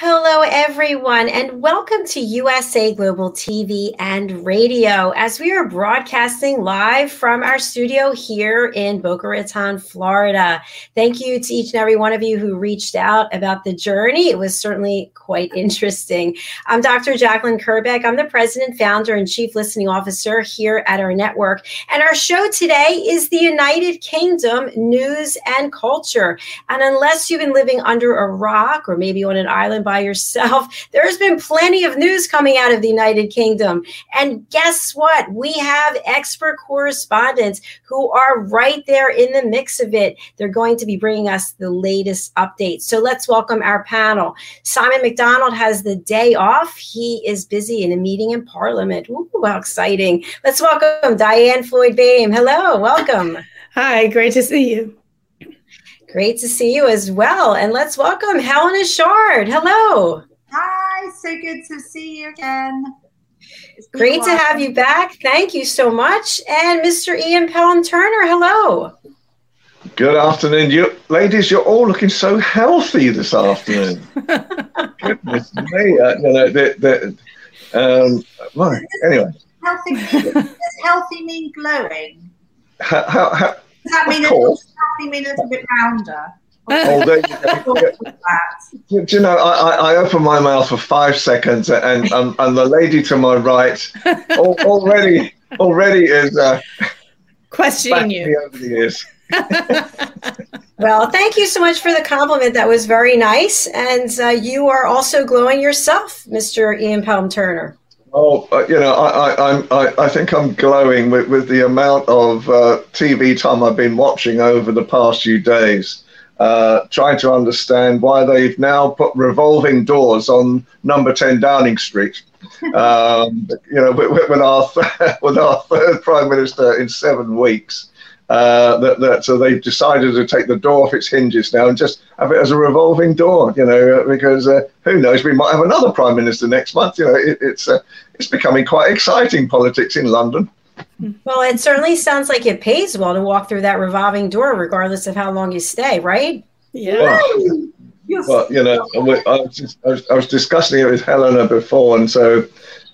Hello, everyone, and welcome to USA Global TV and Radio as we are broadcasting live from our studio here in Boca Raton, Florida. Thank you to each and every one of you who reached out about the journey. It was certainly quite interesting. I'm Dr. Jacqueline Kerbeck. I'm the president, founder, and chief listening officer here at our network. And our show today is the United Kingdom news and culture. And unless you've been living under a rock or maybe on an island, by yourself. There's been plenty of news coming out of the United Kingdom. And guess what? We have expert correspondents who are right there in the mix of it. They're going to be bringing us the latest updates. So let's welcome our panel. Simon McDonald has the day off. He is busy in a meeting in Parliament. Ooh, how exciting. Let's welcome Diane Floyd Bame. Hello, welcome. Hi, great to see you. Great to see you as well. And let's welcome Helena Shard. Hello. Hi, so good to see you again. Great to have you back. Thank you so much. And Mr. Ian Pelham Turner, hello. Good afternoon. You ladies, you're all looking so healthy this afternoon. Goodness me. Uh, you know, the, the, um, well, anyway. Healthy, does healthy mean glowing? How, how, how, does that mean, a, does mean a little bit rounder? Oh, there you Do you know, I, I open my mouth for five seconds, and and, and the lady to my right already already is uh, questioning you over the years. well, thank you so much for the compliment. That was very nice, and uh, you are also glowing yourself, Mr. Ian Pelham Turner. Oh, uh, you know, I, I, I, I think I'm glowing with, with the amount of uh, TV time I've been watching over the past few days, uh, trying to understand why they've now put revolving doors on number 10 Downing Street. Um, you know, with, with, our with our third prime minister in seven weeks, uh, that, that so they've decided to take the door off its hinges now and just have it as a revolving door, you know, because uh, who knows, we might have another prime minister next month. You know, it, it's uh, it's becoming quite exciting politics in London. Well, it certainly sounds like it pays well to walk through that revolving door, regardless of how long you stay, right? Yeah. Well, well you know, I was, just, I, was, I was, discussing it with Helena before, and so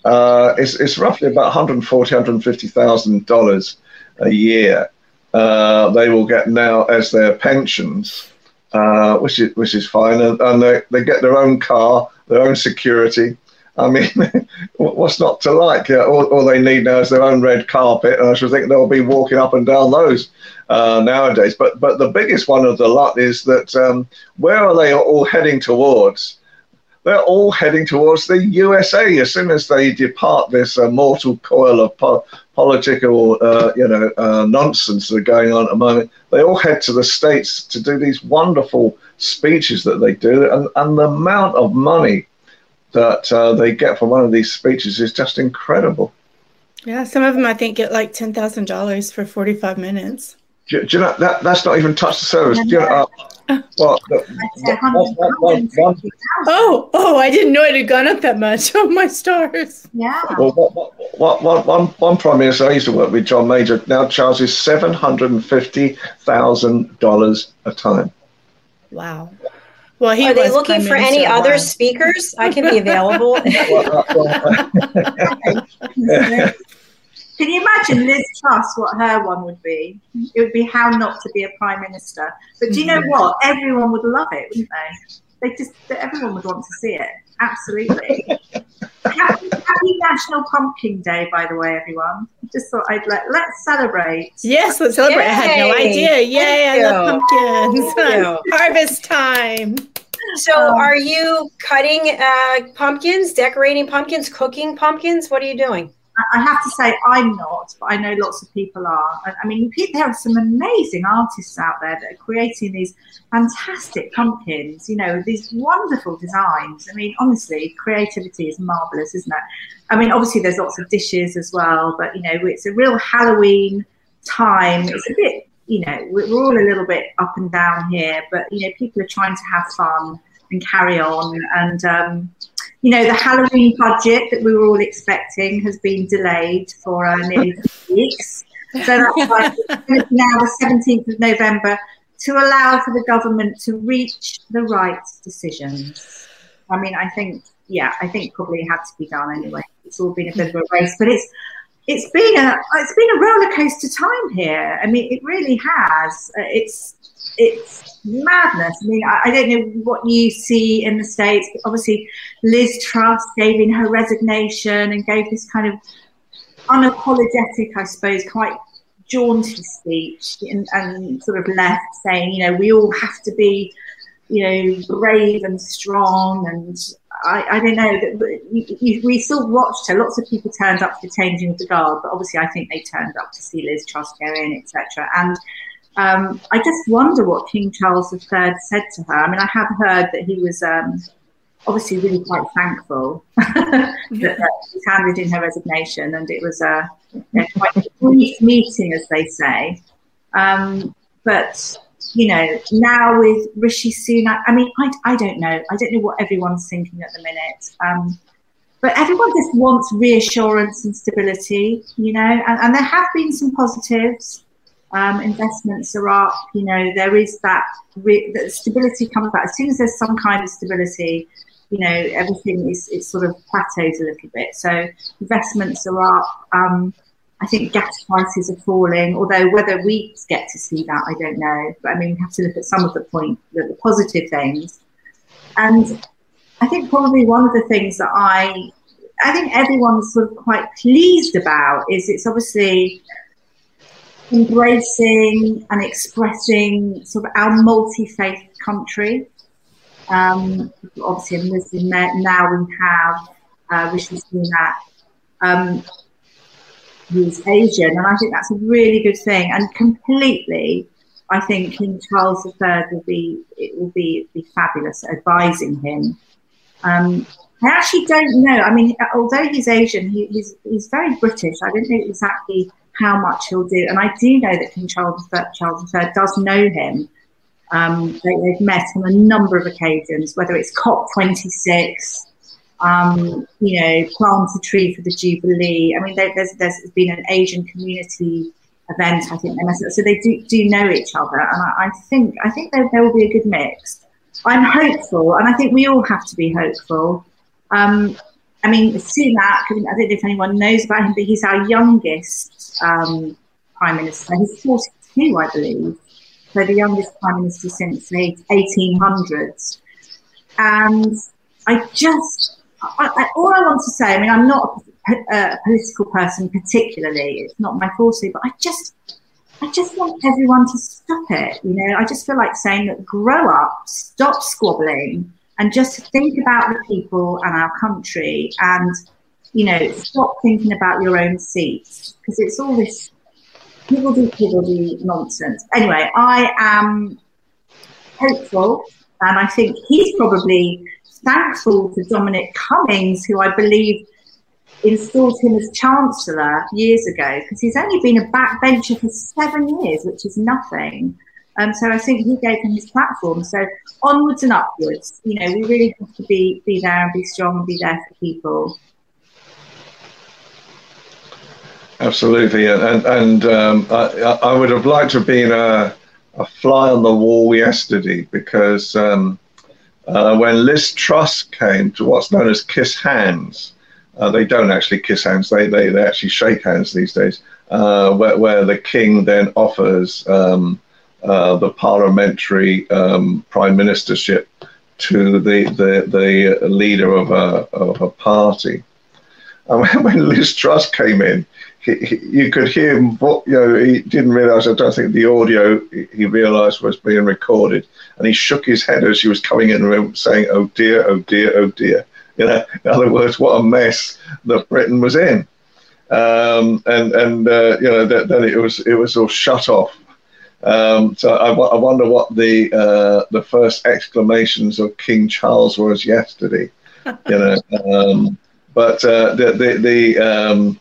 uh, it's, it's roughly about 140, 150,000 dollars a year uh, they will get now as their pensions, uh, which is which is fine, and, and they, they get their own car, their own security. I mean, what's not to like? Yeah, all, all, they need now is their own red carpet, and I should think they'll be walking up and down those uh, nowadays. But but the biggest one of the lot is that um, where are they all heading towards? they're all heading towards the USA as soon as they depart this uh, mortal coil of po- political, uh, you know, uh, nonsense that are going on at the moment. They all head to the states to do these wonderful speeches that they do, and, and the amount of money that uh, they get from one of these speeches is just incredible. Yeah, some of them I think get like ten thousand dollars for forty-five minutes. Do, do, you know that that's not even touched the service? Do you know, uh, well, oh, oh! I didn't know it had gone up that much. Oh my stars! Yeah. Well, what, what, one, one prime minister I used to work with, John Major, now charges seven hundred and fifty thousand dollars a time. Wow. Well, he are they looking for any other speakers? I can be available. Can you imagine Liz Truss, what her one would be? It would be how not to be a prime minister. But do you know what? Everyone would love it, wouldn't they? They just everyone would want to see it. Absolutely. happy, happy, National Pumpkin Day, by the way, everyone. Just thought I'd let let's celebrate. Yes, let's celebrate. Yay. I had no idea. Yay, Thank I you. love pumpkins. Harvest time. So, Um, are you cutting uh, pumpkins, decorating pumpkins, cooking pumpkins? What are you doing? I- have to say I'm not, but I know lots of people are. I- mean, there are some amazing artists out there that are creating these fantastic pumpkins. You know, these wonderful designs. I mean, honestly, creativity is marvelous, isn't it? I mean, obviously there's lots of dishes as well, but you know, it's a real Halloween time. It's a bit, you know, we're all a little bit up and down here, but you know, people are trying to have fun and carry on and. Um, you know, the Halloween budget that we were all expecting has been delayed for uh, nearly weeks. So that's why it's now the 17th of November to allow for the government to reach the right decisions. I mean, I think, yeah, I think probably it had to be done anyway. It's all been a bit of a race, but it's it's been a it's been a roller coaster time here. I mean, it really has. Uh, It's it's madness. I mean, I, I don't know what you see in the states. But obviously, Liz Truss gave in her resignation and gave this kind of unapologetic, I suppose, quite jaunty speech and, and sort of left saying, you know, we all have to be, you know, brave and strong. And I, I don't know, that- we still watched her. Lots of people turned up for the changing of the guard, but obviously I think they turned up to see Liz Truss go in, etc. And um, I just wonder what King Charles III said to her. I mean, I have heard that he was um, obviously really quite thankful that uh, she handed in her resignation, and it was a you know, quite a brief meeting, as they say. Um, but you know, now with Rishi Sunak, I mean, I, I don't know. I don't know what everyone's thinking at the minute. Um, but everyone just wants reassurance and stability, you know, and, and there have been some positives. Um, investments are up, you know, there is that, re- that stability comes back. As soon as there's some kind of stability, you know, everything is it sort of plateaus a little bit. So investments are up. Um, I think gas prices are falling, although whether we get to see that, I don't know. But I mean, we have to look at some of the point, the, the positive things. And I think probably one of the things that I, I think everyone's sort of quite pleased about is it's obviously embracing and expressing sort of our multi-faith country. Um, obviously, a Muslim. Now we have uh, Rishi Sunak, um, who's Asian, and I think that's a really good thing. And completely, I think King Charles III will be it will be be fabulous advising him. Um, I actually don't know. I mean, although he's Asian, he, he's he's very British. I don't know exactly how much he'll do, and I do know that King Charles III, Charles III does know him. Um, they, they've met on a number of occasions, whether it's COP26, um, you know, plant a tree for the Jubilee. I mean, there, there's there's been an Asian community event. I think they so they do do know each other, and I, I think I think there, there will be a good mix. I'm hopeful, and I think we all have to be hopeful. Um, I mean, Sunak, I, don't know if anyone knows about him, but he's our youngest um, prime minister. He's 42, I believe. So the youngest prime minister since the 1800s. And I just, I, I, all I want to say, I mean, I'm not a, a political person particularly. It's not my forte, but I just, I just want everyone to stop it. You know, I just feel like saying that grow up, stop squabbling, and just think about the people and our country and you know stop thinking about your own seats because it's all this higgledy piggledy nonsense. Anyway i am hopeful and i think he's probably thankful to dominic cummings who i believe installed him as chancellor years ago because he's only been a backbencher for seven years which is nothing um, so I think he gave him his platform. So onwards and upwards, you know, we really have to be be there and be strong and be there for people. Absolutely, and and um, I, I would have liked to have been a, a fly on the wall yesterday because um, uh, when Liz Truss came to what's known as kiss hands, uh, they don't actually kiss hands; they they, they actually shake hands these days. Uh, where, where the king then offers um, uh, the parliamentary um, prime ministership to the, the, the leader of a, of a party. And when, Liz Truss came in, he, he, you could hear him, you know, he didn't realize, I don't think the audio he realized was being recorded. And he shook his head as she was coming in the room saying, oh dear, oh dear, oh dear. You know, in other words, what a mess that Britain was in. Um, and and uh, you know, then it was it was all shut off. Um, so I, I, wonder what the uh, the first exclamations of King Charles was yesterday. You know, um, but uh, the the, the um,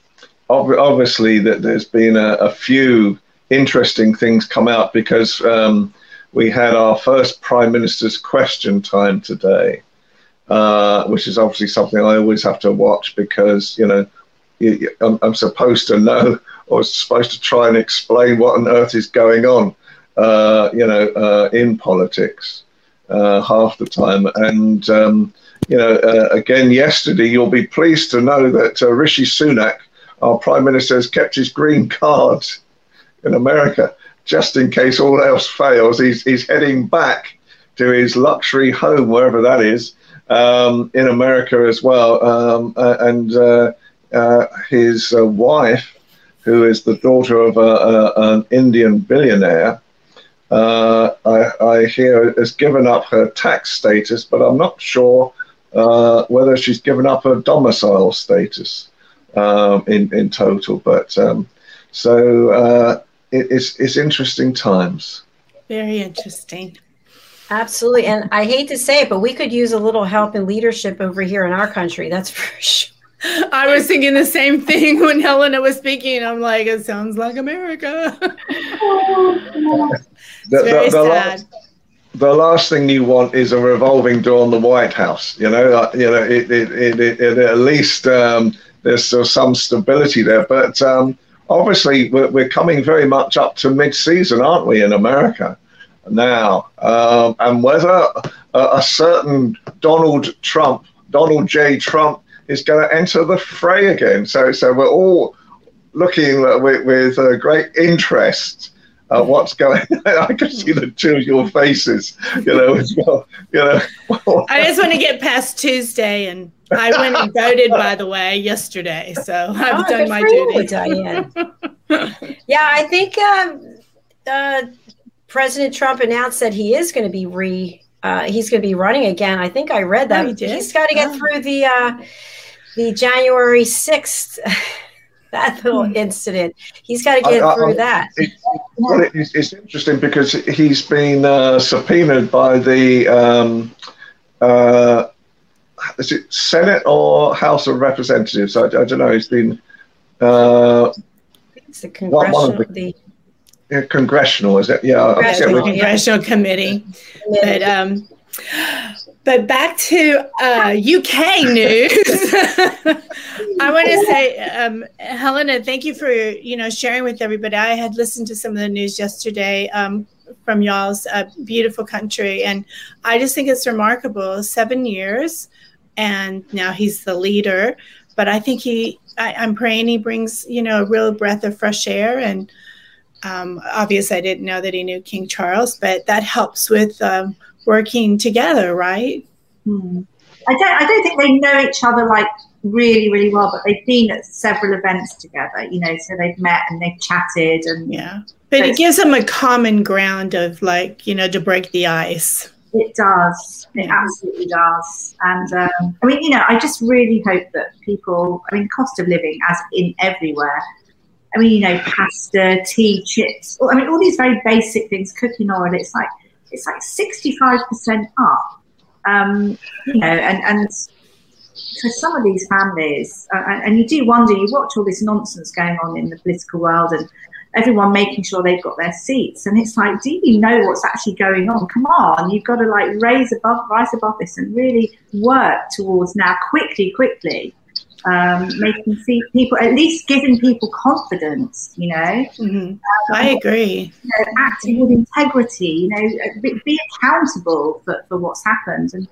obviously that there's been a, a, few interesting things come out because um, we had our first prime minister's question time today, uh, which is obviously something I always have to watch because you know I'm, supposed to know or supposed to try and explain what on earth is going on, uh, you know, uh, in politics uh, half the time and. Um, you know, uh, again yesterday, you'll be pleased to know that uh, Rishi Sunak our prime minister has kept his green card in America just in case all else fails. He's, he's heading back to his luxury home, wherever that is, um, in America as well. Um, uh, and his wife, who is the daughter of a, a, an Indian billionaire, uh, I, I, hear has given up her tax status, but I'm not sure uh, whether she's given up her domicile status um, in in total. But um, so uh, it, it's it's interesting times. Very interesting. Absolutely, and I hate to say it, but we could use a little help and leadership over here in our country. That's for sure. I was thinking the same thing when Helena was speaking. I'm like, it sounds like America. the, the, the. Last, the last thing you want is a revolving door in the White House. You know, you know, it, it, it, it at least um, there's still some stability there. But um, obviously, we're, we're, coming very much up to mid-season, aren't we, in America now? Um, and whether a, a, certain Donald Trump, Donald J. Trump, is going to enter the fray again. So, so we're all looking with, with uh, great interest uh, what's going on. I can see the two of your faces, you know, as well. You know. I just want to get past Tuesday and I went and voted by the way yesterday. So I've oh, done my duty. Diane. yeah, I think um, uh, President Trump announced that he is going to be re uh, he's going to be running again. I think I read that. Oh, he has got to get oh. through the uh, the January sixth that little incident. He's got to get I, through I, that. It, well, it's, it's, interesting because he's been uh, subpoenaed by the um, uh, is it Senate or House of Representatives? I, I don't know. He's been. Uh, it's the congressional. One, one the, yeah, congressional, is it? Yeah, congressional, congressional committee. But um, but back to uh, UK news. I want to say, um, Helena, thank you for you know sharing with everybody. I had listened to some of the news yesterday um, from y'all's uh, beautiful country, and I just think it's remarkable. Seven years, and now he's the leader. But I think he, I, I'm praying he brings you know a real breath of fresh air and. Um, obviously, I didn't know that he knew King Charles, but that helps with um, working together, right? Hmm. I don't. I don't think they know each other like really, really well, but they've been at several events together. You know, so they've met and they've chatted and yeah. But it gives them a common ground of like you know to break the ice. It does. It absolutely does. And um, I mean, you know, I just really hope that people. I mean, cost of living, as in everywhere. I mean, you know, pasta, tea, chips. I mean, all these very basic things. Cooking oil. It's like it's like 65% up. Um, you know, and, and for some of these families, uh, and you do wonder, you watch all this nonsense going on in the political world and everyone making sure they've got their seats. And it's like, do you know what's actually going on? Come on, you've got to like raise above, rise above this and really work towards now quickly, quickly um, making people at least giving people confidence you know? Mm-hmm. um, i agree. you know, acting with integrity you know be, be accountable for, for what's happened and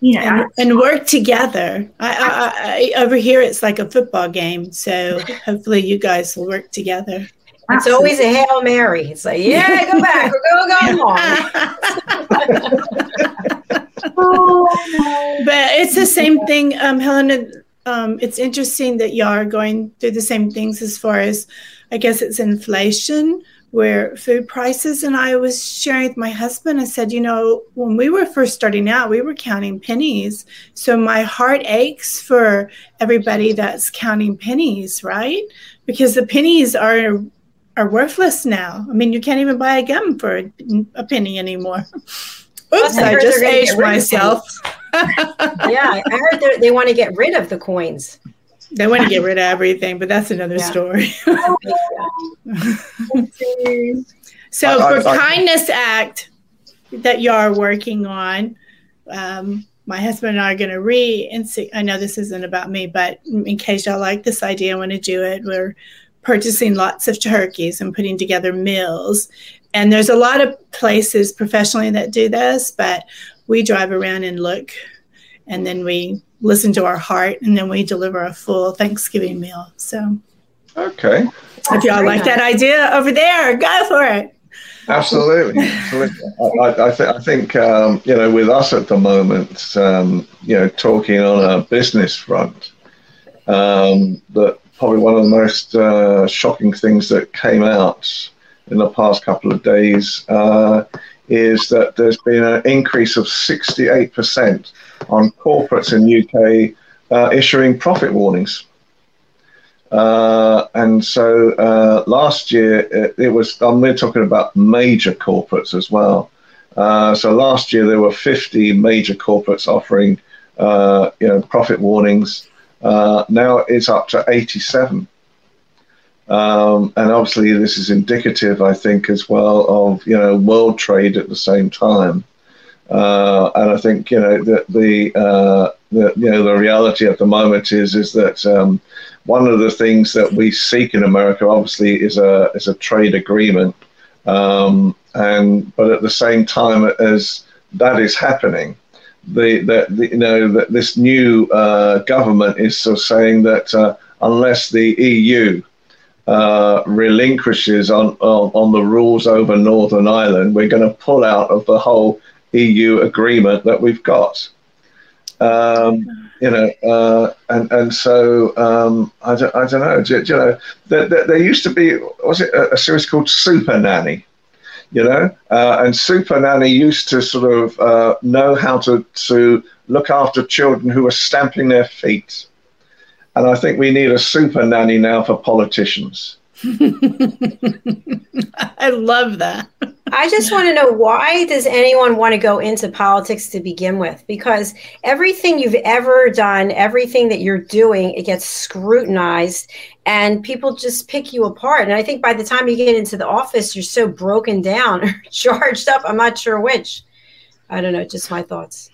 you know and, and work together. I, I, I, over here it's like a football game so hopefully you guys will work together. It's always a hail mary. It's like yeah go back. Or go go home. But it's the same thing um, helena um, it's interesting that y'all are going through the same things as far as, I guess it's inflation, where food prices. And I was sharing with my husband, I said, you know, when we were first starting out, we were counting pennies. So my heart aches for everybody that's counting pennies, right? Because the pennies are are worthless now. I mean, you can't even buy a gum for a, a penny anymore. Oops, I, I just aged myself. Yeah, I heard they want to get rid of the coins. They want to get rid of everything, but that's another yeah. story. so, I, for I, Kindness Act that you are working on, um, my husband and I are going to re. And see. I know this isn't about me, but in case y'all like this idea, I want to do it. We're purchasing lots of turkeys and putting together meals. And there's a lot of places professionally that do this, but we drive around and look and then we listen to our heart and then we deliver a full Thanksgiving meal. So, okay. If y'all like that idea over there, go for it. Absolutely. I, I, th- I, think, um, you know, with us at the moment, um, you know, talking on a business front, um, that probably one of the most uh, shocking things that came out in the past couple of days uh, is that there's been an increase of 68% on corporates in UK uh, issuing profit warnings. Uh, and so uh, last year it, it was, um, we're talking about major corporates as well. Uh, so last year there were 50 major corporates offering, uh, you know, profit warnings. Uh, now it's up to 87. Um, and obviously, this is indicative, I think, as well of you know world trade at the same time. Uh, and I think you know that the, uh, the you know the reality at the moment is is that um, one of the things that we seek in America obviously is a is a trade agreement, um, and but at the same time as that is happening, the, the, the you know that this new uh, government is sort of saying that uh, unless the EU uh, relinquishes on, on, on the rules over Northern Ireland, we're going to pull out of the whole EU agreement that we've got. Um, you know, uh, and and so um, I don't I don't know. Do, do you know, there, there, there, used to be was it a, a series called Super Nanny, you know, uh, and Super Nanny used to sort of uh, know how to to look after children who were stamping their feet, and I think we need a Super Nanny now for politicians. I love that. I just want to know why does anyone want to go into politics to begin with? Because everything you've ever done, everything that you're doing, it gets scrutinized and people just pick you apart. And I think by the time you get into the office, you're so broken down or charged up. I'm not sure which. I don't know, just my thoughts.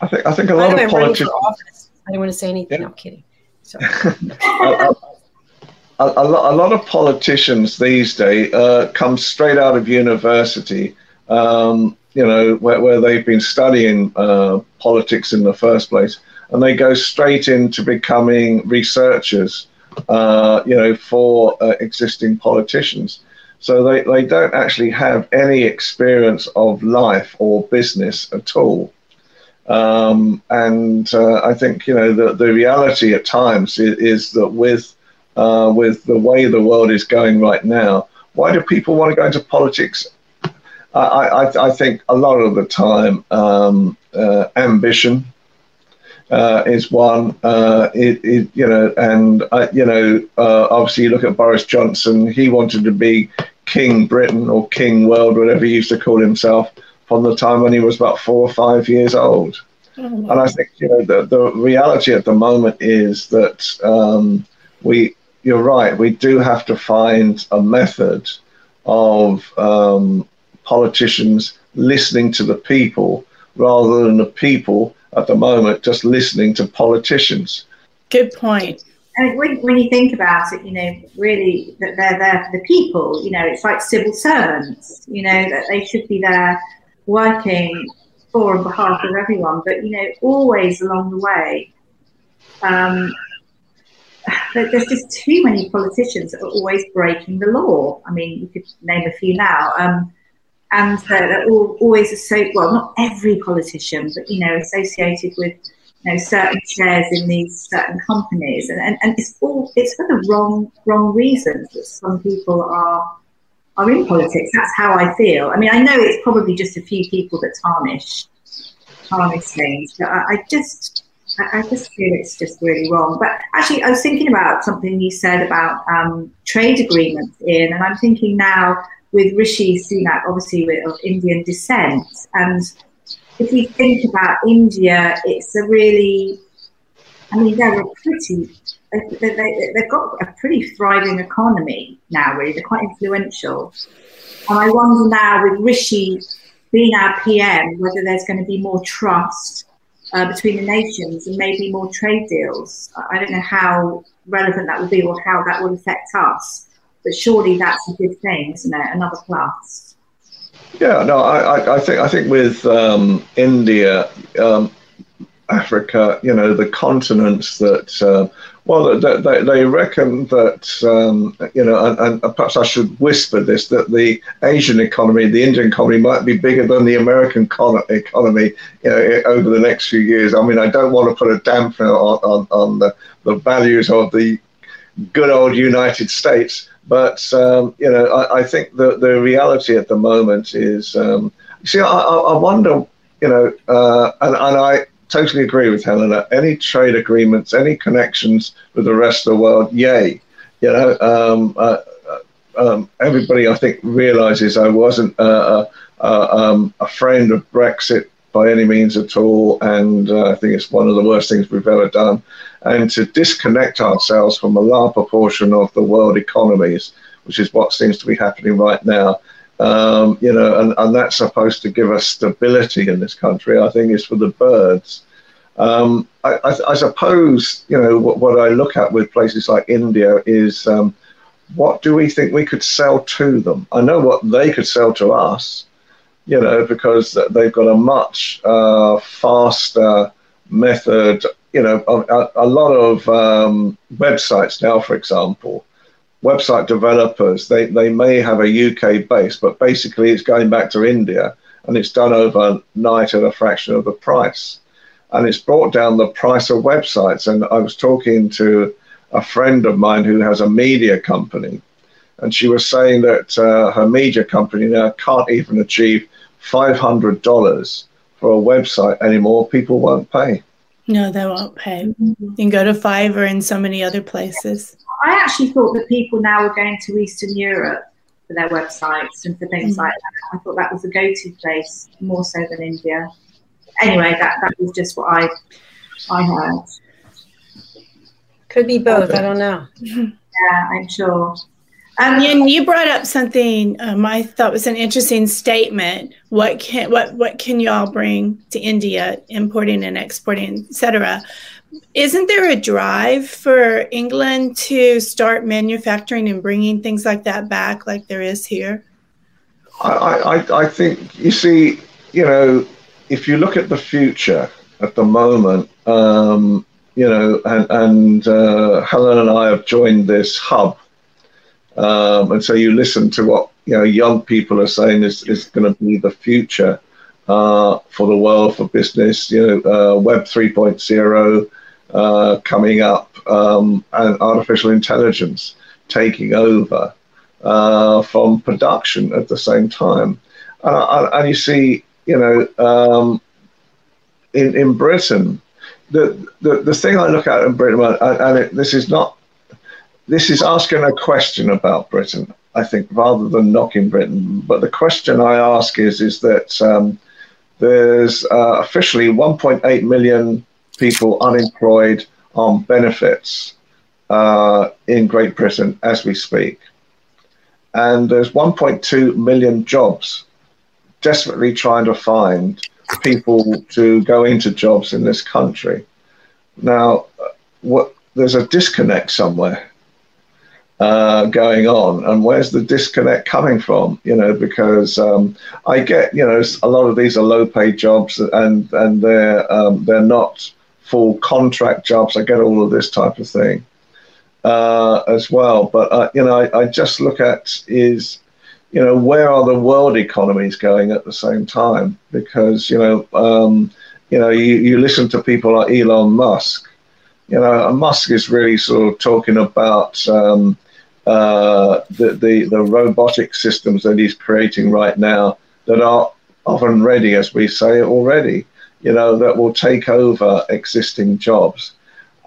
I think I think a lot of politics. I don't want to say anything. Yeah. No, I'm kidding. a, a, lot of politicians these days uh, come straight out of university, um, you know, where, where, they've been studying uh, politics in the first place, and they go straight into becoming researchers, uh, you know, for uh, existing politicians. So they, they don't actually have any experience of life or business at all. Um, and uh, I think you know the, the reality at times is, is that with uh, with the way the world is going right now, why do people want to go into politics? I, I, I think a lot of the time, um, uh, ambition uh, is one. Uh, it, it, you know, and you know, uh, obviously, you look at Boris Johnson. He wanted to be King Britain or King World, whatever he used to call himself, from the time when he was about four or five years old. Oh, and I think you know the the reality at the moment is that um, we you're right. We do have to find a method of um, politicians listening to the people rather than the people at the moment just listening to politicians. Good point. And when, when you think about it, you know, really that they're there for the people. You know, it's like civil servants. You know that they should be there working for and behalf of everyone. But you know, always along the way, um, there's just too many politicians that are always breaking the law. I mean, you could name a few now. Um, and they're all, always associated, well, not every politician, but, you know, associated with you know, certain shares in these certain companies, and, and, and it's all it's for the wrong wrong reasons that some people are are in politics. That's how I feel. I mean, I know it's probably just a few people that tarnish tarnish things, but I, I just I, I, just feel it's just really wrong. But actually, I was thinking about something you said about um, trade agreements in, and I'm thinking now with Rishi Sunak, obviously with, of Indian descent, and if we think about India, it's a really, I mean, they're a pretty, they, they, they've got a pretty thriving economy now, really. They're quite influential. And I wonder now, with Rishi being our PM, whether there's going to be more trust uh, between the nations and maybe more trade deals. I don't know how relevant that will be or how that will affect us, but surely that's a good thing, isn't it? Another plus. Yeah, no, I, I think I think with um, India, um, Africa, you know, the continents that, uh, well, they, they, reckon that, um, you know, and, and, perhaps I should whisper this, that the Asian economy, the Indian economy might be bigger than the American economy, you know, over the next few years. I mean, I don't want to put a damper on, on, on the, the values of the good old United States, but um, you know, I, I, think the the reality at the moment is, um, see, I, I, wonder, you know, uh, and, and I totally agree with Helena. Any trade agreements, any connections with the rest of the world, yay. You know, um, uh, uh um, everybody I think realizes I wasn't uh, uh, um, a friend of Brexit by any means at all, and uh, I think it's one of the worst things we've ever done and to disconnect ourselves from a large proportion of the world economies, which is what seems to be happening right now. Um, you know, and, and that's supposed to give us stability in this country. I think is for the birds. Um, I, I, I, suppose you know what, what, I look at with places like India is um, what do we think we could sell to them? I know what they could sell to us, you know, because they've got a much uh, faster method you know, a, a lot of um, websites now, for example, website developers, they, they may have a UK base, but basically it's going back to India and it's done overnight at a fraction of the price. And it's brought down the price of websites. And I was talking to a friend of mine who has a media company, and she was saying that uh, her media company now can't even achieve $500 for a website anymore. People won't pay. No, they won't pay. You can go to Fiverr and so many other places. I actually thought that people now were going to Eastern Europe for their websites and for things mm-hmm. like that. I thought that was a go-to place more so than India. Anyway, that, that was just what I I heard. Could be both. I don't know. Yeah, I'm sure. Um, and you brought up something um, I thought was an interesting statement. What can what what can you all bring to India, importing and exporting, etc. Isn't there a drive for England to start manufacturing and bringing things like that back, like there is here? I, I, I think you see, you know, if you look at the future at the moment, um, you know, and, and uh, Helen and I have joined this hub um, and so you listen to what you know young people are saying is, is going to be the future uh, for the world for business. You know, uh, Web 3.0 uh, coming up, um, and artificial intelligence taking over uh, from production at the same time. and you see, you know, um, in in Britain, the, the the thing I look at in Britain, and it, this is not this is asking a question about Britain, I think, rather than knocking Britain. But the question I ask is, is that um, there's uh, officially 1.8 million people unemployed on benefits uh, in Great Britain as we speak. And there's 1.2 million jobs desperately trying to find people to go into jobs in this country. Now, what, there's a disconnect somewhere uh, going on, and where's the disconnect coming from? You know, because um, I get, you know, a lot of these are low-paid jobs, and and they're um, they're not full contract jobs. I get all of this type of thing uh, as well, but uh, you know, I, I just look at is you know, where are the world economies going at the same time? Because, you know, um, you know, you, you listen to people like Elon Musk. You know, Musk is really sort of talking about um, uh, the, the the robotic systems that he's creating right now that are oven ready, as we say already. You know, that will take over existing jobs.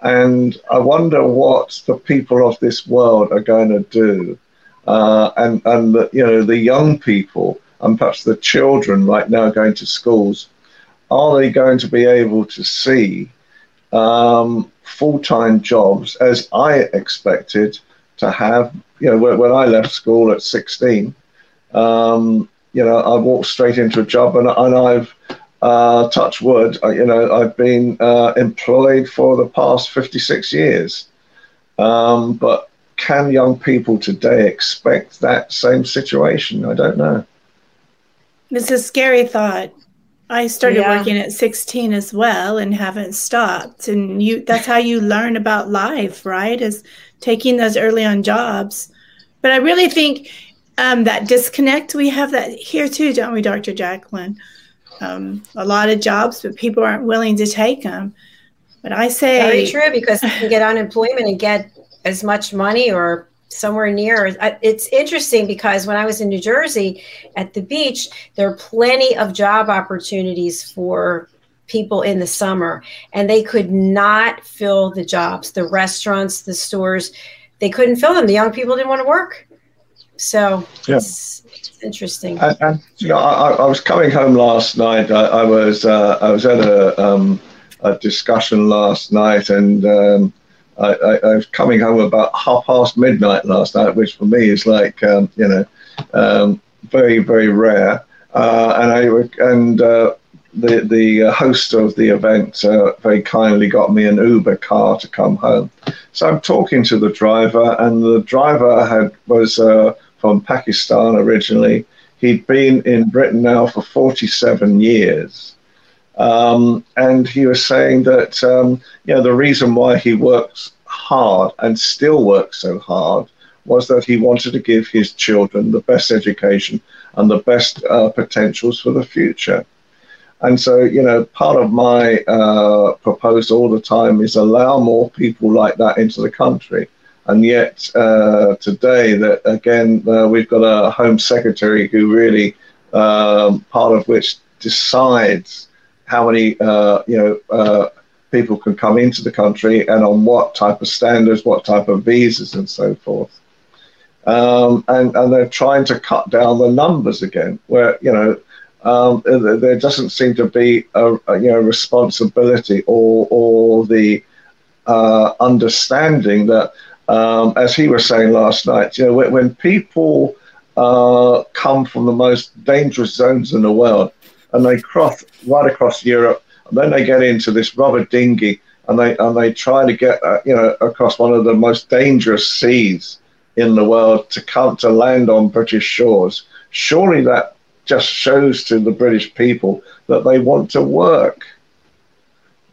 And I wonder what the people of this world are going to do. Uh, and, and the, you know, the young people and perhaps the children right now going to schools, are they going to be able to see um, full-time jobs as I expected to have? You know, when, when I left school at 16, um, you know, I walked straight into a job and, and I've uh, touch wood, you know, I've been uh, employed for the past 56 years. Um, but can young people today expect that same situation? I don't know. It's a scary thought. I started yeah. working at 16 as well and haven't stopped. And you that's how you learn about life, right? Is taking those early on jobs. But I really think um, that disconnect, we have that here too, don't we, Dr. Jacqueline? Um, a lot of jobs, but people aren't willing to take them. But I say very true because you can get unemployment and get as much money or somewhere near. It's interesting because when I was in New Jersey at the beach, there are plenty of job opportunities for people in the summer, and they could not fill the jobs. The restaurants, the stores, they couldn't fill them. The young people didn't want to work. So yeah. it's, it's interesting. And, and, you know, I, I, was coming home last night. I, I was uh, I was at a, um, a discussion last night, and um, I, I, was coming home about half past midnight last night, which for me is like um, you know um, very very rare. Uh, and I and uh, the the uh, host of the event uh, very kindly got me an Uber car to come home. So I'm talking to the driver, and the driver had was uh, from Pakistan originally. He'd been in Britain now for 47 years. Um, and he was saying that um, you know the reason why he works hard and still works so hard was that he wanted to give his children the best education and the best uh, potentials for the future. And so, you know, part of my uh, proposal all the time is allow more people like that into the country. And yet uh, today, that again, uh, we've got a Home Secretary who really, um, part of which decides how many, uh, you know, uh, people can come into the country and on what type of standards, what type of visas, and so forth. Um, and, and they're trying to cut down the numbers again, where, you know, um, there doesn't seem to be a, a, you know responsibility or or the uh, understanding that um, as he was saying last night, you know, when, when people uh, come from the most dangerous zones in the world and they cross right across Europe, and then they get into this rubber dinghy and they and they try to get uh, you know across one of the most dangerous seas in the world to come to land on British shores. Surely that just shows to the British people that they want to work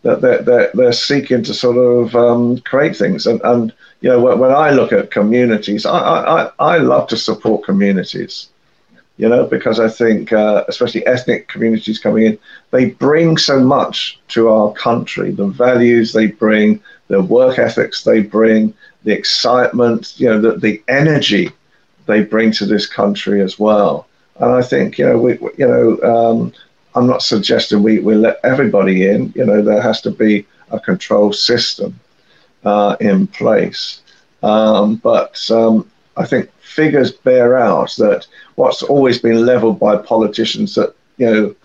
that they're, they're, they're seeking to sort of um, create things. And, and you know, when, when I look at communities, I, I, I love to support communities, you know, because I think, uh, especially ethnic communities coming in, they bring so much to our country the values they bring, the work ethics they bring, the excitement, you know, the, the energy they bring to this country as well. And I think, you know, we, you know, um, I'm not suggesting we, we let everybody in. You know, there has to be a control system uh, in place. Um, but um, I think figures bear out that what's always been leveled by politicians that, you know,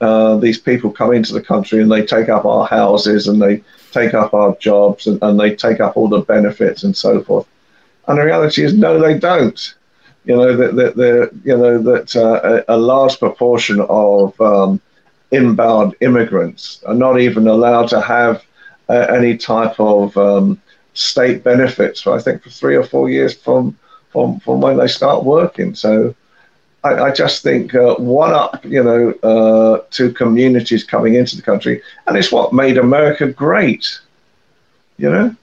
uh, these people come into the country and they take up our houses and they take up our jobs and, and they take up all the benefits and so forth. And the reality is, no, they don't you know that that you know that uh, a, a, large proportion of um, inbound immigrants are not even allowed to have uh, any type of um, state benefits for I think for three or four years from from from when they start working. So I, I just think uh, one up, you know, uh, to communities coming into the country, and it's what made America great. You know,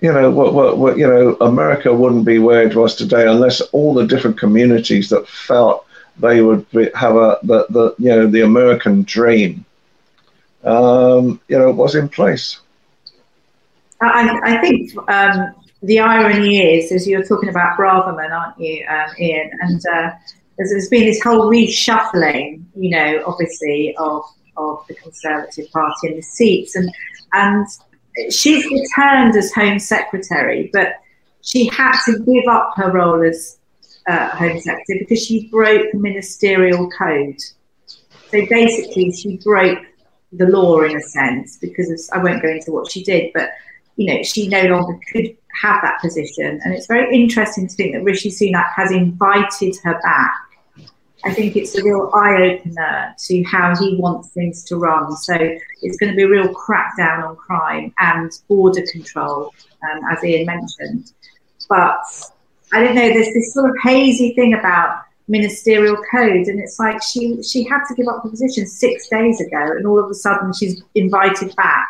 you know, what, what, what, you know, America wouldn't be where it was today unless all the different communities that felt they would be, have a the, the you know the American dream um, you know, was in place. I, I think um, the irony is, as you're talking about Braverman, aren't you, um, Ian? And uh, there's, there's been this whole reshuffling, you know, obviously of of the Conservative Party and the seats, and and she's returned as Home Secretary, but she had to give up her role as uh, Home Secretary because she broke ministerial code. So basically, she broke the law in a sense because of, I won't go into what she did, but you know she no longer could have that position. And it's very interesting to think that Rishi Sunak has invited her back. I think it's a real eye opener to how he wants things to run. So it's going to be a real crackdown on crime and border control, um, as Ian mentioned. But I don't know, there's this sort of hazy thing about ministerial code and it's like she she had to give up her position six days ago and all of a sudden she's invited back.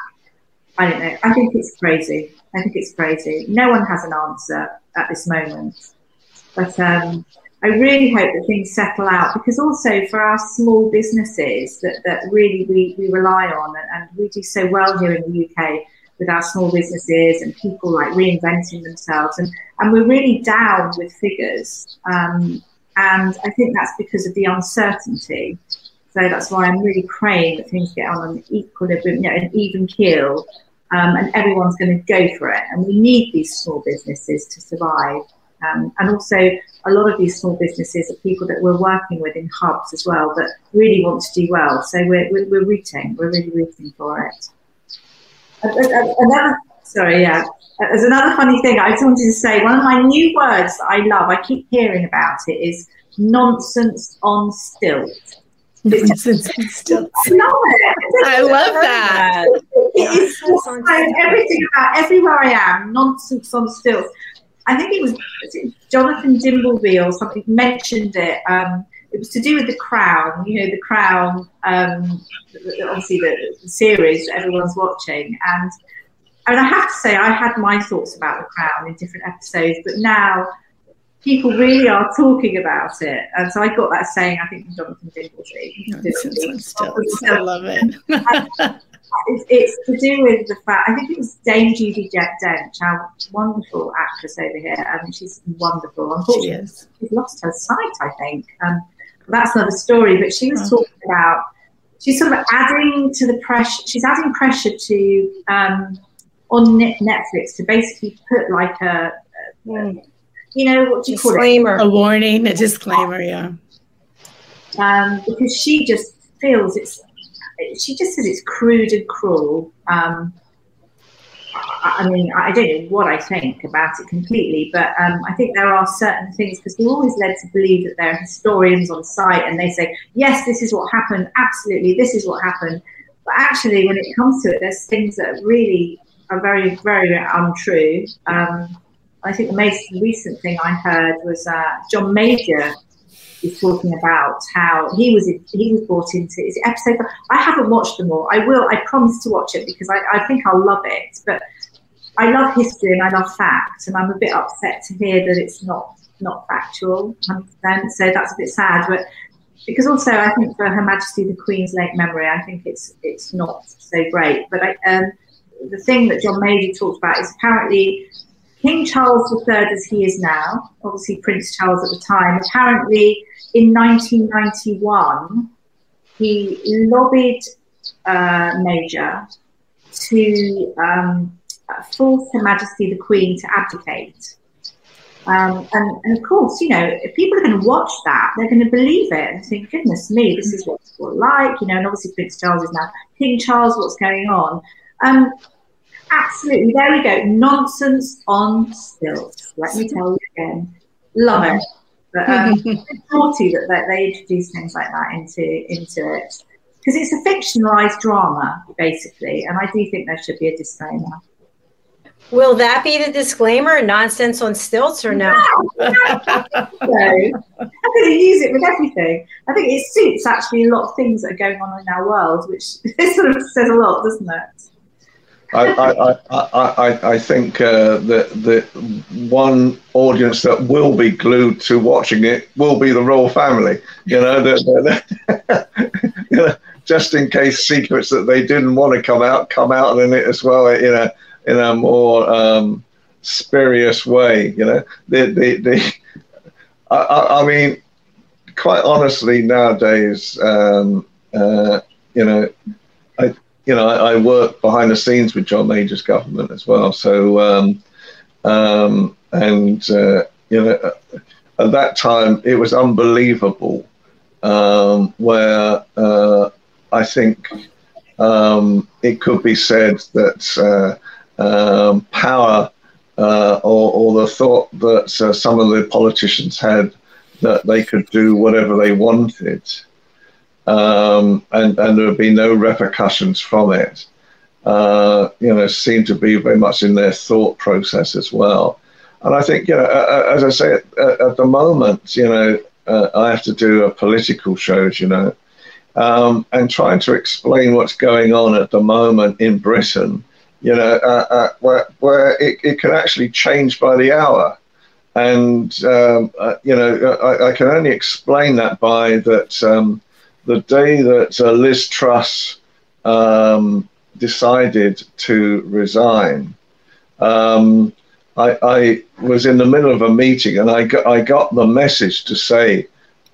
I don't know. I think it's crazy. I think it's crazy. No one has an answer at this moment. But um, i really hope that things settle out because also for our small businesses that, that really we, we rely on and, and we do so well here in the uk with our small businesses and people like reinventing themselves. And, and we're really down with figures. Um, and I think that's because of the uncertainty. So that's why I'm really praying that things get on an equilibrium, you know, an even keel, um, and everyone's going to go for it. And we need these small businesses to survive. Um, and also, a lot of these small businesses are people that we're working with in hubs as well that really want to do well. So we're, we're, we're rooting, we're really rooting for it. Uh, uh, uh, another, sorry, yeah. There's another funny thing I just wanted to say. One of my new words that I love, I keep hearing about it, is nonsense on stilts. Nonsense on stilts. I love that. It is everything about everywhere I am, nonsense on stilts. I think it was, it Jonathan Dimbleby or something mentioned it. Um, it was to do with the Crown. You know, the Crown, um, obviously the, the series that everyone's watching, and and I have to say, I had my thoughts about the Crown in different episodes, but now people really are talking about it, and so I got that saying. I think from Jonathan Dimbleby. I love it. It's, it's, to do with the fact. I think it was Dame Judi Dench, our wonderful actress over here. I mean, she's wonderful. Unfortunately, she she's lost her sight. I think. Um, that's another story. But she was oh. talking about she's sort of adding to the pressure. She's adding pressure to um, on Netflix to basically put like a, a mm. you know what do you disclaimer. call it? A warning, a disclaimer, yeah. Um, because she just feels it's. She just says it's crude and cruel. Um, I mean, I don't know what I think about it completely, but um, I think there are certain things because we're always led to believe that there are historians on site and they say, yes, this is what happened, absolutely, this is what happened. But actually, when it comes to it, there's things that really are very, very untrue. Um, I think the most recent thing I heard was uh, John Major is talking about how he was he was brought into is episode. I haven't watched them all. I will. I promise to watch it because I, I think I'll love it. But I love history and I love facts, and I'm a bit upset to hear that it's not not factual, 100%. So that's a bit sad. But because also I think for Her Majesty the Queen's late memory, I think it's it's not so great. But I, um, the thing that John Major talked about is apparently King Charles III, as he is now, obviously Prince Charles at the time, apparently in 1991 he lobbied uh, Major to um, force Her Majesty the Queen to abdicate. Um, and, and, of course, you know, if people are going to watch that, they're going to believe it and think, goodness me, this is what it's all like, you know, and obviously Prince Charles is now King Charles, what's going on? Um, absolutely, there we go. Nonsense on stilts. Let me tell you again. Love it. But um, it's naughty that, that they introduce things like that into, into it. Because it's a fictionalized drama, basically, and I do think there should be a disclaimer. Will that be the disclaimer? Nonsense on stilts or no? no, I'm going to use it with everything. I think it suits actually a lot of things that are going on in our world, which sort of says a lot, doesn't it? I, I, I, I, think uh, that the one audience that will be glued to watching it will be the royal family. You know, the, the, the, just in case secrets that they didn't want to come out come out in it as well in a in a more um, spurious way. You know, the the, the I, I mean, quite honestly, nowadays, um, uh, you know, I you know I, I, work behind the scenes with John Major's government as well. So um, um, and uh, you know, at that time it was unbelievable. Um, where uh, I think um, it could be said that uh, um, power uh, or, or, the thought that uh, some of the politicians had that they could do whatever they wanted um, and, and there would be no repercussions from it. Uh, you know, seem to be very much in their thought process as well. And I think, you know, as I say, at, at the moment, you know, uh, I have to do a political shows, you know, um, and trying to explain what's going on at the moment in Britain, you know, uh, uh, where, where it, it, can actually change by the hour. And, um, uh, you know, I, I, can only explain that by that um, the day that uh, Liz Truss um, decided to resign, um, I, I, was in the middle of a meeting and I got, I got the message to say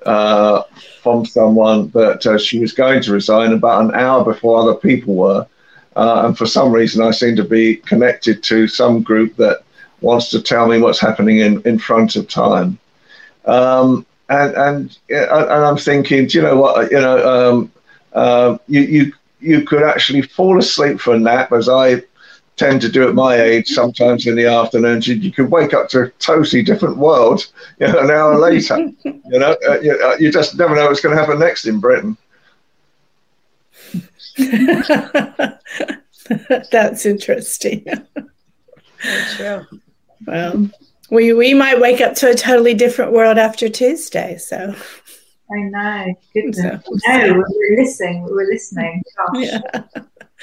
uh, from someone that uh, she was going to resign about an hour before other people were. Uh, and for some reason, I seem to be connected to some group that wants to tell me what's happening in, in front of time. Um, and and and I'm thinking, do you know what? You know, um, uh, you you you could actually fall asleep for a nap, as I tend to do at my age. Sometimes in the afternoons, you, you could wake up to a totally different world. You know, an hour later. you know, uh, you, uh, you just never know what's going to happen next in Britain. That's interesting. That's true. Well, we we might wake up to a totally different world after Tuesday. So I know. Goodness. So, no, we were listening. We were listening. Gosh. Yeah.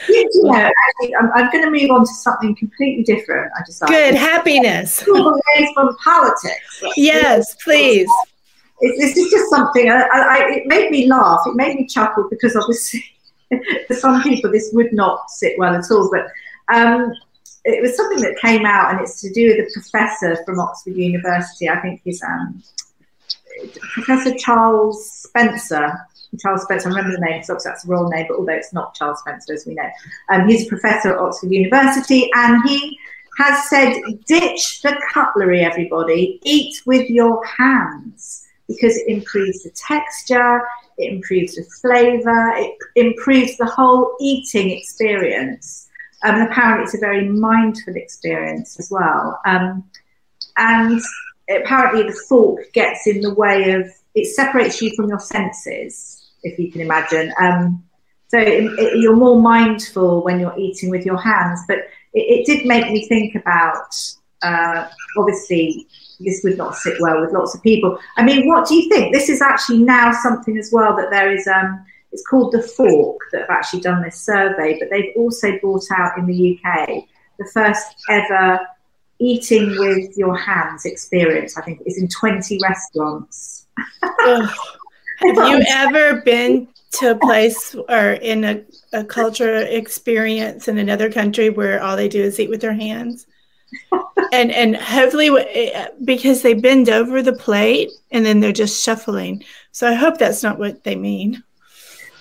you know, actually, I'm, I'm, going to move on to something completely different. I decided. Good happiness. From politics. yes, please. this is just something. I, I, it made me laugh. It made me chuckle because obviously, for some people, this would not sit well at all. But um, it was something that came out, and it's to do with a professor from Oxford University. I think he's um, Professor Charles Spencer. Charles Spencer, I remember the name because that's a royal name, but although it's not Charles Spencer, as we know, um, he's a professor at Oxford University, and he has said, "Ditch the cutlery, everybody. Eat with your hands because it improves the texture, it improves the flavour, it improves the whole eating experience." Um, and apparently, it's a very mindful experience as well. Um, and apparently, the fork gets in the way of it separates you from your senses, if you can imagine. Um, so it, it, you're more mindful when you're eating with your hands. But it, it did make me think about uh, obviously this would not sit well with lots of people. I mean, what do you think? This is actually now something as well that there is. Um, it's called The Fork that have actually done this survey, but they've also brought out in the UK the first ever eating with your hands experience. I think is in 20 restaurants. Have you ever been to a place or in a, a culture experience in another country where all they do is eat with their hands? and and hopefully eh, because they bend over the plate and then they're just shuffling. So I hope that's not what they mean.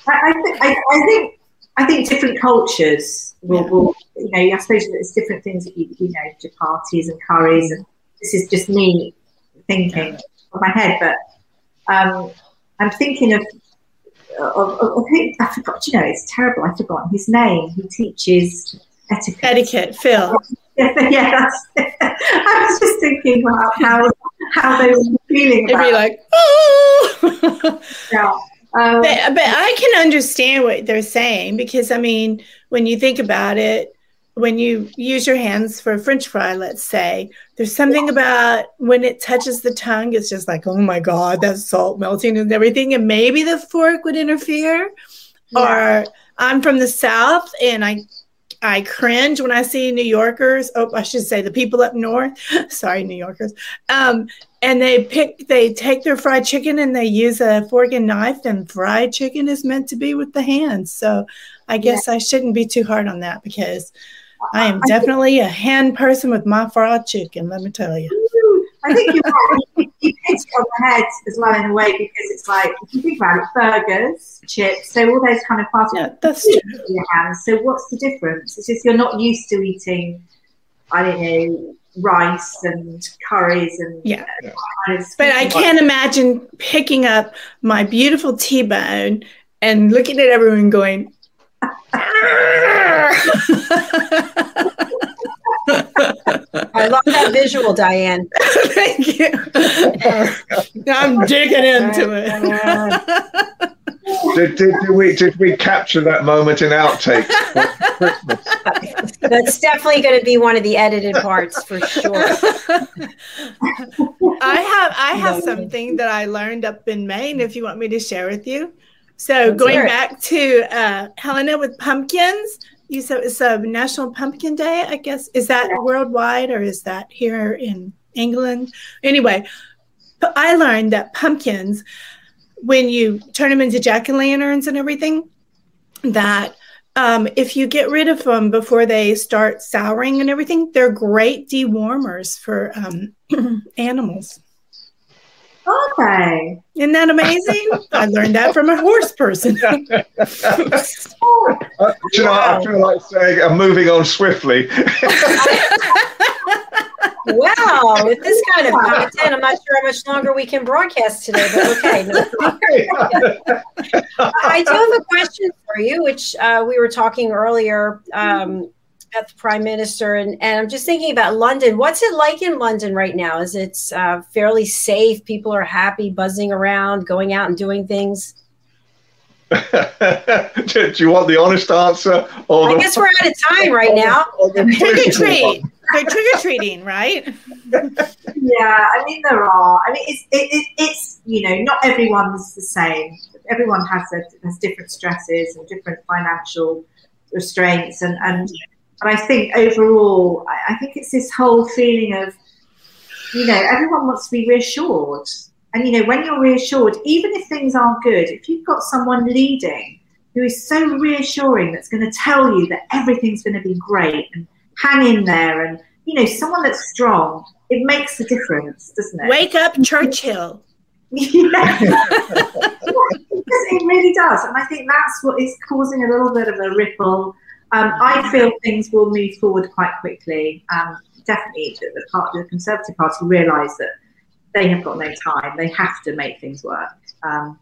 I, I, I, I think I think different cultures will, will, you know, I suppose there's different things that you, you know, chapatis and curries, and this is just me thinking of my head, but um, I'm thinking of, of, of, of I forgot, you know, it's terrible, I forgot his name. He teaches etiquette. Etiquette, Phil. yeah, that's, I was just thinking about how, how they were feeling about It'd be like, oh! yeah. Um, but, but I can understand what they're saying because, I mean, when you think about it, when you use your hands for a french fry, let's say, there's something about when it touches the tongue, it's just like, oh my God, that's salt melting and everything. And maybe the fork would interfere. Yeah. Or I'm from the South and I I cringe when I see New Yorkers. Oh, I should say the people up north. Sorry, New Yorkers. Um, and they pick, they take their fried chicken and they use a fork and knife. And fried chicken is meant to be with the hands. So I guess yeah. I shouldn't be too hard on that because I am definitely a hand person with my fried chicken. Let me tell you. I think you're right. You hit it on the head as well in a way because it's like if you think about it, burgers, chips, so all those kind of parts yeah, that's true. in your hands. So what's the difference? It's just you're not used to eating. I don't know rice and curries and yeah. Uh, kind of but I can't imagine picking up my beautiful T-bone and looking at everyone going. I love that visual, Diane. Thank you. I'm digging into it. Did, did, did, we did we capture that moment in outtakes? That's definitely going to be one of the edited parts for sure. I have I have something that I learned up in Maine. If you want me to share with you. So Let's going back to uh, Helena with pumpkins, you said it's a National Pumpkin Day, I guess. Is that yeah. worldwide or is that here in England? Anyway, I learned that pumpkins, when you turn them into jack o' lanterns and everything, that um, if you get rid of them before they start souring and everything, they're great dewormers for um, animals. Okay. Isn't that amazing? I learned that from a horse person. uh, you know, wow. I feel like saying I'm moving on swiftly. wow, with this kind of content, I'm not sure how much longer we can broadcast today, but okay. No I do have a question for you, which uh, we were talking earlier. Um, at the prime minister and, and i'm just thinking about london. What's it like in london right now? Is it uh, fairly safe? People are happy buzzing around going out and doing things? Do you want the honest answer or i the, guess we're out of time right now. trick or treat they're trick or treating right? Yeah i mean there are. I mean it's it, it, it's you know not everyone's the same. Everyone has a, has different stresses and different financial restraints and and and I think overall, I, I think it's this whole feeling of, you know, everyone wants to be reassured. And, you know, when you're reassured, even if things aren't good, if you've got someone leading who is so reassuring that's going to tell you that everything's going to be great and hang in there and, you know, someone that's strong, it makes a difference, doesn't it? Wake up, Churchill. yeah. it really does. And I think that's what is causing a little bit of a ripple um, I feel things will move forward quite quickly. Um, definitely, the, the, part, the Conservative Party realise that they have got no time. They have to make things work. Um,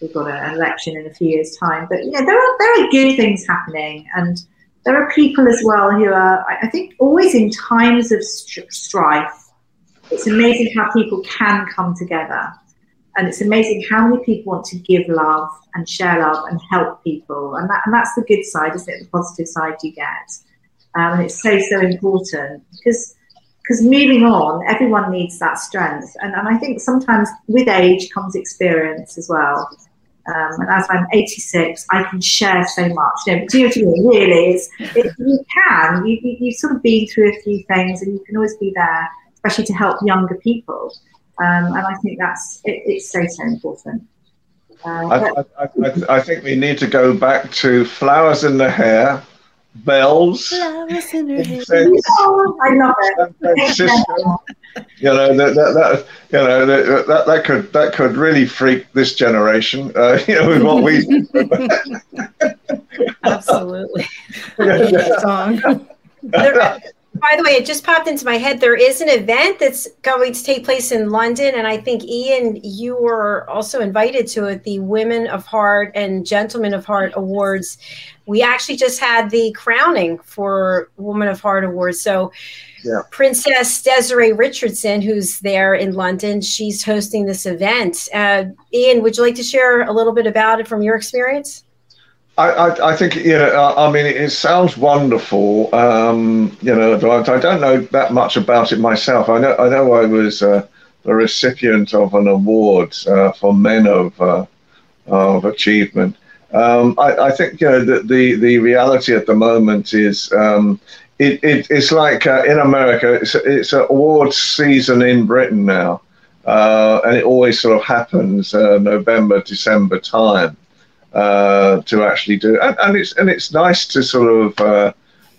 we've got an election in a few years' time, but you know there are there are good things happening, and there are people as well who are, I think, always in times of strife. It's amazing how people can come together and it's amazing how many people want to give love and share love and help people. And, that, and that's the good side, isn't it? The positive side you get. Um, and it's so, so important because because moving on, everyone needs that strength. And, and I think sometimes with age comes experience as well. Um, and as I'm 86, I can share so much. You know, do you know? Really, it's, it, you can. You, you, you've sort of been through a few things and you can always be there, especially to help younger people. Um, and I think that's it, it's so so important. Uh, I, I, I, I, think we need to go back to flowers in the hair, bells. Flowers in her hair. I love it. you know that, that, that you know that, that, that could that could really freak this generation. Uh, you know with what we. Absolutely. song. By the way, it just popped into my head. There is an event that's going to take place in London, and I think Ian, you were also invited to it. The Women of Heart and Gentlemen of Heart Awards. We actually just had the crowning for Woman of Heart Awards. So, yeah. Princess Desiree Richardson, who's there in London, she's hosting this event. Uh, Ian, would you like to share a little bit about it from your experience? I, I, I, think you know. I mean, it, sounds wonderful. Um, you know, but I don't know that much about it myself. I know. I know. I was uh, the recipient of an award uh, for men of uh, of achievement, Um, I, I, think you know the, the, the reality at the moment is um, it, it, it's like uh, in America it's it's awards season in Britain now, uh, and it always sort of happens uh, November December time uh, to actually do and, and, it's and it's nice to sort of uh,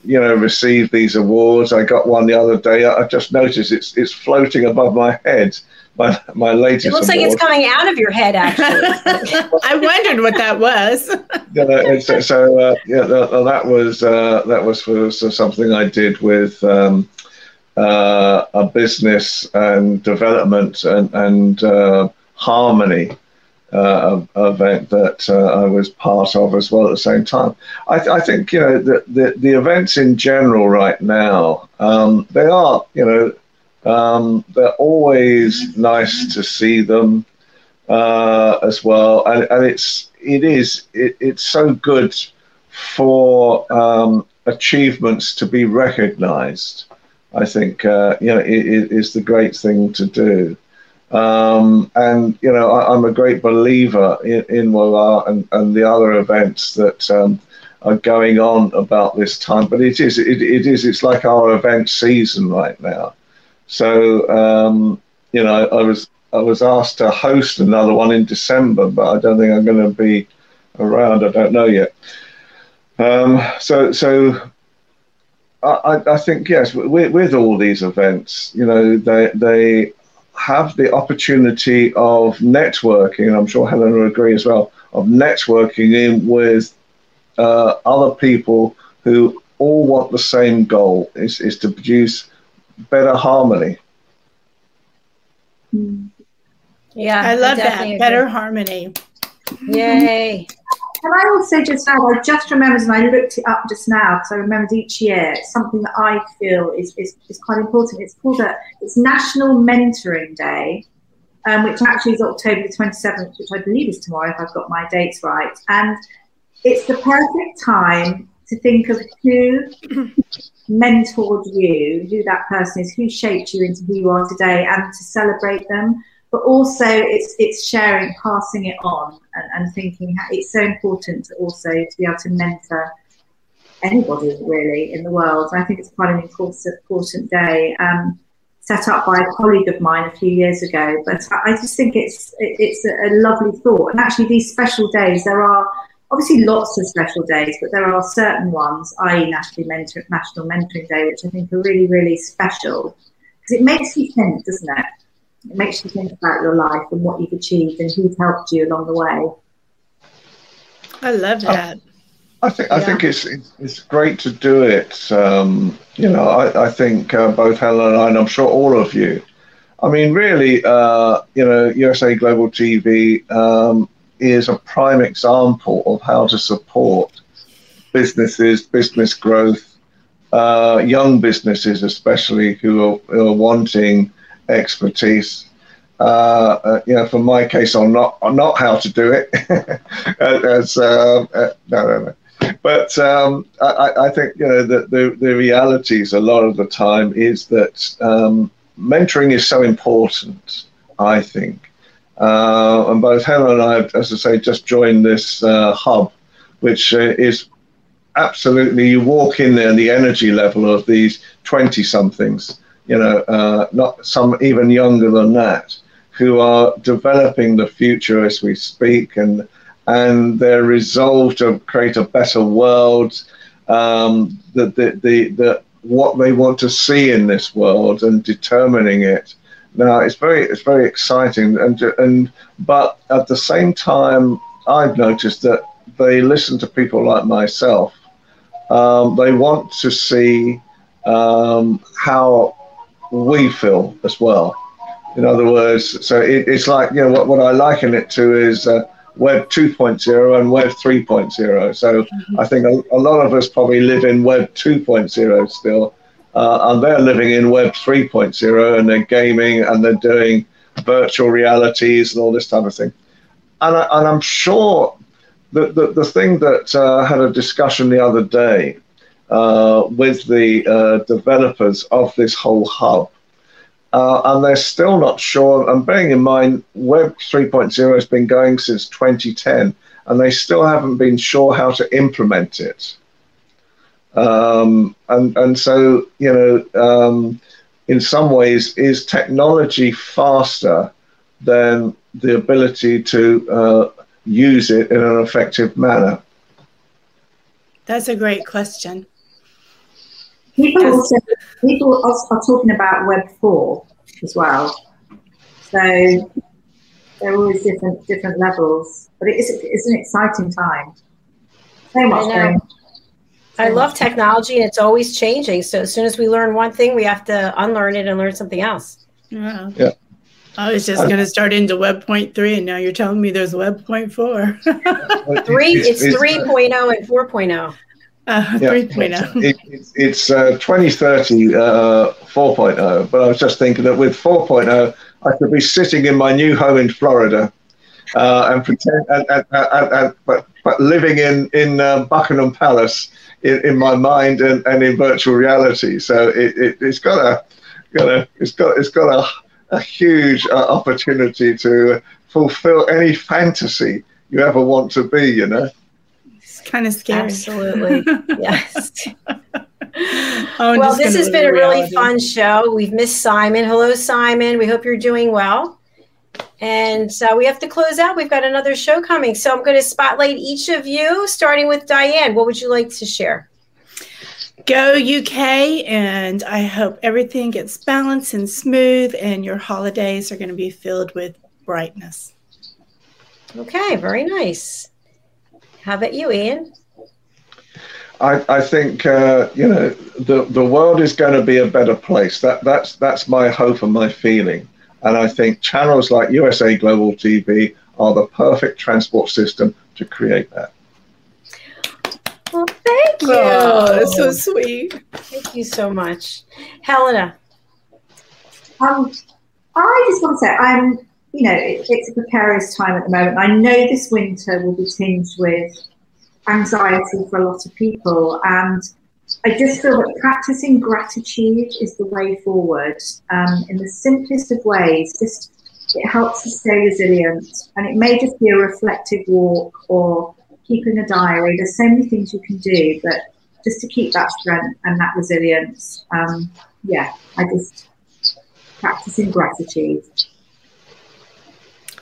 you know receive these awards. I got one the other day. I just noticed it's it's floating above my head my, my latest. It looks award. like it's coming out of your head, actually. I wondered what that was. yeah, so, so uh, yeah, that, that was uh, that was for so something I did with um, uh, a business and development and, and uh, harmony. Uh, event that uh, I was part of as well at the same time. I, I think you know the, the, the events in general right now um, they are you know um, they're always nice to see them uh, as well, and, and it's it is it, it's so good for um, achievements to be recognised. I think uh, you know it, it is the great thing to do. Um, and you know, I, am a great believer in, in Wala and, and the other events that um, are going on about this time. But it is, it, it is, it's like our event season right now. So um, you know, I was I was asked to host another one in December, but I don't think I'm going to be around. I don't know yet. Um, so so I, I think yes, with, with all these events, you know, they they have the opportunity of networking, and I'm sure Helen will agree as well, of networking in with uh, other people who all want the same goal is, is to produce better harmony. Yeah, I love I that. Better harmony. Yay. Can I also just add, I just remembered and I looked it up just now because I remembered each year something that I feel is, is, is quite important. It's called a, it's National Mentoring Day, um, which actually is October the 27th, which I believe is tomorrow if I've got my dates right. And it's the perfect time to think of who mentored you, who that person is, who shaped you into who you are today, and to celebrate them. But also, it's it's sharing, passing it on, and, and thinking it's so important to also to be able to mentor anybody really in the world. I think it's quite an important, important day. Um, set up by a colleague of mine a few years ago, but I just think it's it, it's a, a lovely thought. And actually, these special days, there are obviously lots of special days, but there are certain ones, i.e. National, Mentor, National Mentoring Day, which I think are really, really special because it makes you think, doesn't it? It makes you think about your life and what you've achieved and who's helped you along the way. I love that. I, I think I think it's, it's, it's great to do it. Um, you know, I, I think uh, both Helen and I, and I'm sure all of you. I mean, really, uh, you know, USA Global TV um, is a prime example of how to support businesses, business growth, uh, young businesses especially who are, who are wanting expertise. Uh, uh, you know, for my case, I'm not I'm not how to do it. As uh, uh, no, no, no. But um, I, I, think you know that the the realities a lot of the time is that um, mentoring is so important. I think uh, and both Helen and I, as I say, just joined this uh, hub, which is absolutely, you walk in there and the energy level of these 20 somethings, you know, uh, not some even younger than that, who are developing the future as we speak and and they're resolved to create a better world. Um, the, the, the, the, what they want to see in this world and determining it now it's very it's very exciting, and and but at the same time, I've noticed that they listen to people like myself. Um, they want to see um, how we feel as well. In other words, so it, it's like you know what, what I liken it to is uh, Web 2.0 and Web 3.0. So mm-hmm. I think a, a, lot of us probably live in Web 2.0 still, uh, and they're living in Web 3.0 and they're gaming and they're doing virtual realities and all this type of thing. And, I, and I'm sure that the, the thing that uh, had a discussion the other day uh, with the uh, developers of this whole hub, uh, and they're still not sure. And bearing in mind, Web 3.0 has been going since 2010, and they still haven't been sure how to implement it. Um, and and so you know, um, in some ways, is technology faster than the ability to uh, use it in an effective manner? That's a great question. People also people are talking about Web four as well. So there are always different different levels, but it is it's an exciting time. So much I, I love technology, and it's always changing. So as soon as we learn one thing, we have to unlearn it and learn something else. Yeah. Yeah. I was just going to start into Web point three, and now you're telling me there's Web point four. three, it's, it's 3.0 and 4.0. Uh, yeah, 3.0. It, it, it's uh, 2030 uh, 4.0, but I was just thinking that with 4.0, I could be sitting in my new home in Florida uh, and pretend, and, and, and, but, but living in in uh, Buckingham Palace in, in my mind and, and in virtual reality. So it, it, has got a, got a, it's got it's got a a huge uh, opportunity to fulfill any fantasy you ever want to be, you know? Kind of scary. Absolutely. yes. well, this has been a really fun show. We've missed Simon. Hello, Simon. We hope you're doing well. And uh, we have to close out. We've got another show coming. So I'm going to spotlight each of you, starting with Diane. What would you like to share? Go UK, and I hope everything gets balanced and smooth, and your holidays are going to be filled with brightness. Okay, very nice. How about you, Ian? I, I think uh, you know the the world is going to be a better place. That that's that's my hope and my feeling. And I think channels like USA Global TV are the perfect transport system to create that. Well, thank you. Oh, that's so sweet. Thank you so much. Helena. Um, I just want to say, I'm, you know, it, it's a precarious time at the moment. I know this winter will be tinged with anxiety for a lot of people. And I just feel that practicing gratitude is the way forward um, in the simplest of ways. Just it helps us stay resilient. And it may just be a reflective walk or keeping a diary. There's so many things you can do, but just to keep that strength and that resilience, um, yeah, I just practicing gratitude.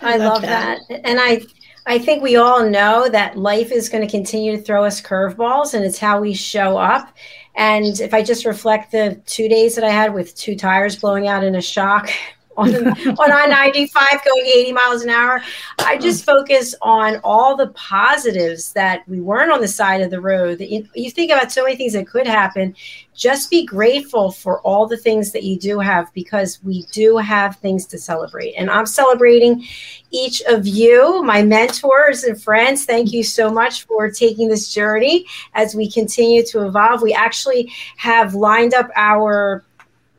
I, I love, love that. that. And I I think we all know that life is going to continue to throw us curveballs and it's how we show up. And if I just reflect the two days that I had with two tires blowing out in a shock on, on I-95 going 80 miles an hour. I just focus on all the positives that we weren't on the side of the road. That you, you think about so many things that could happen. Just be grateful for all the things that you do have because we do have things to celebrate. And I'm celebrating each of you, my mentors and friends. Thank you so much for taking this journey as we continue to evolve. We actually have lined up our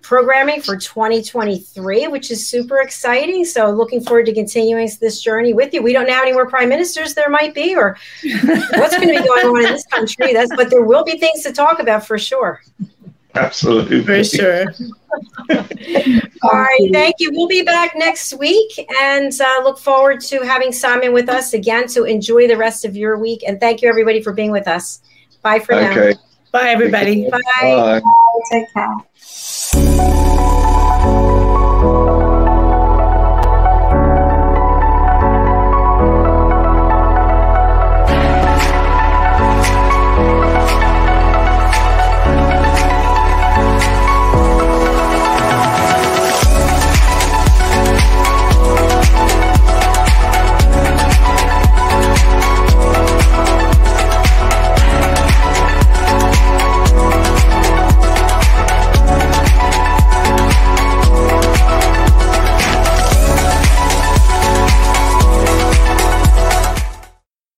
programming for 2023, which is super exciting. So, looking forward to continuing this journey with you. We don't know how many more prime ministers there might be, or what's going to be going on in this country. That's, but there will be things to talk about for sure. Absolutely. For sure. All right. Thank you. We'll be back next week and uh, look forward to having Simon with us again. So enjoy the rest of your week. And thank you, everybody, for being with us. Bye for okay. now. Bye, everybody. Bye. Bye. Take care. Música